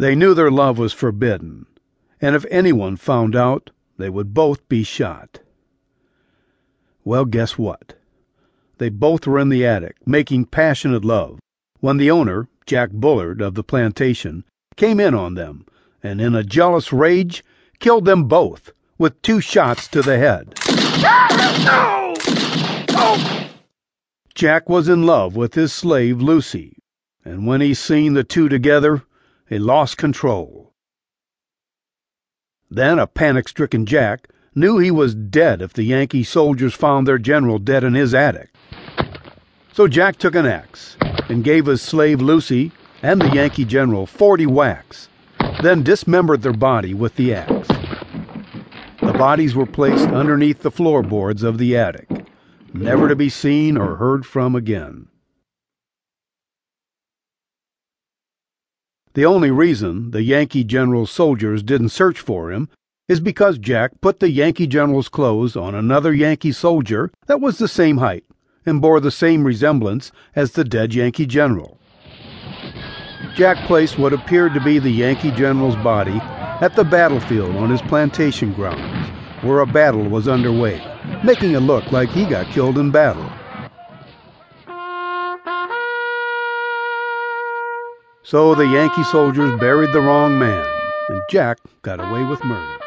They knew their love was forbidden, and if anyone found out, they would both be shot. Well, guess what? They both were in the attic, making passionate love, when the owner, Jack Bullard of the plantation, came in on them, and in a jealous rage, killed them both with two shots to the head. Jack was in love with his slave Lucy, and when he seen the two together, he lost control. Then a panic stricken Jack knew he was dead if the Yankee soldiers found their general dead in his attic. So Jack took an axe and gave his slave Lucy and the Yankee general 40 whacks, then dismembered their body with the axe. The bodies were placed underneath the floorboards of the attic, never to be seen or heard from again. The only reason the Yankee general's soldiers didn't search for him is because Jack put the Yankee general's clothes on another Yankee soldier that was the same height and bore the same resemblance as the dead Yankee general. Jack placed what appeared to be the Yankee general's body at the battlefield on his plantation grounds, where a battle was underway, making it look like he got killed in battle. So the Yankee soldiers buried the wrong man, and Jack got away with murder.